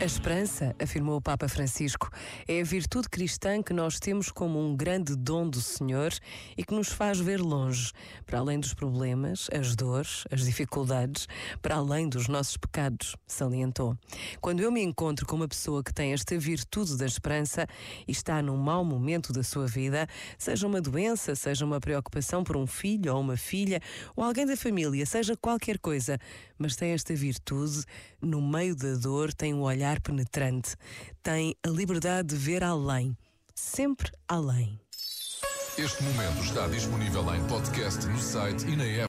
A esperança, afirmou o Papa Francisco, é a virtude cristã que nós temos como um grande dom do Senhor e que nos faz ver longe, para além dos problemas, as dores, as dificuldades, para além dos nossos pecados, salientou. Quando eu me encontro com uma pessoa que tem esta virtude da esperança e está num mau momento da sua vida, seja uma doença, seja uma preocupação por um filho ou uma filha, ou alguém da família, seja qualquer coisa, mas tem esta virtude, no meio da dor tem um olhar olhar penetrante, tem a liberdade de ver além, sempre além. Este momento está disponível em podcast no site e na app.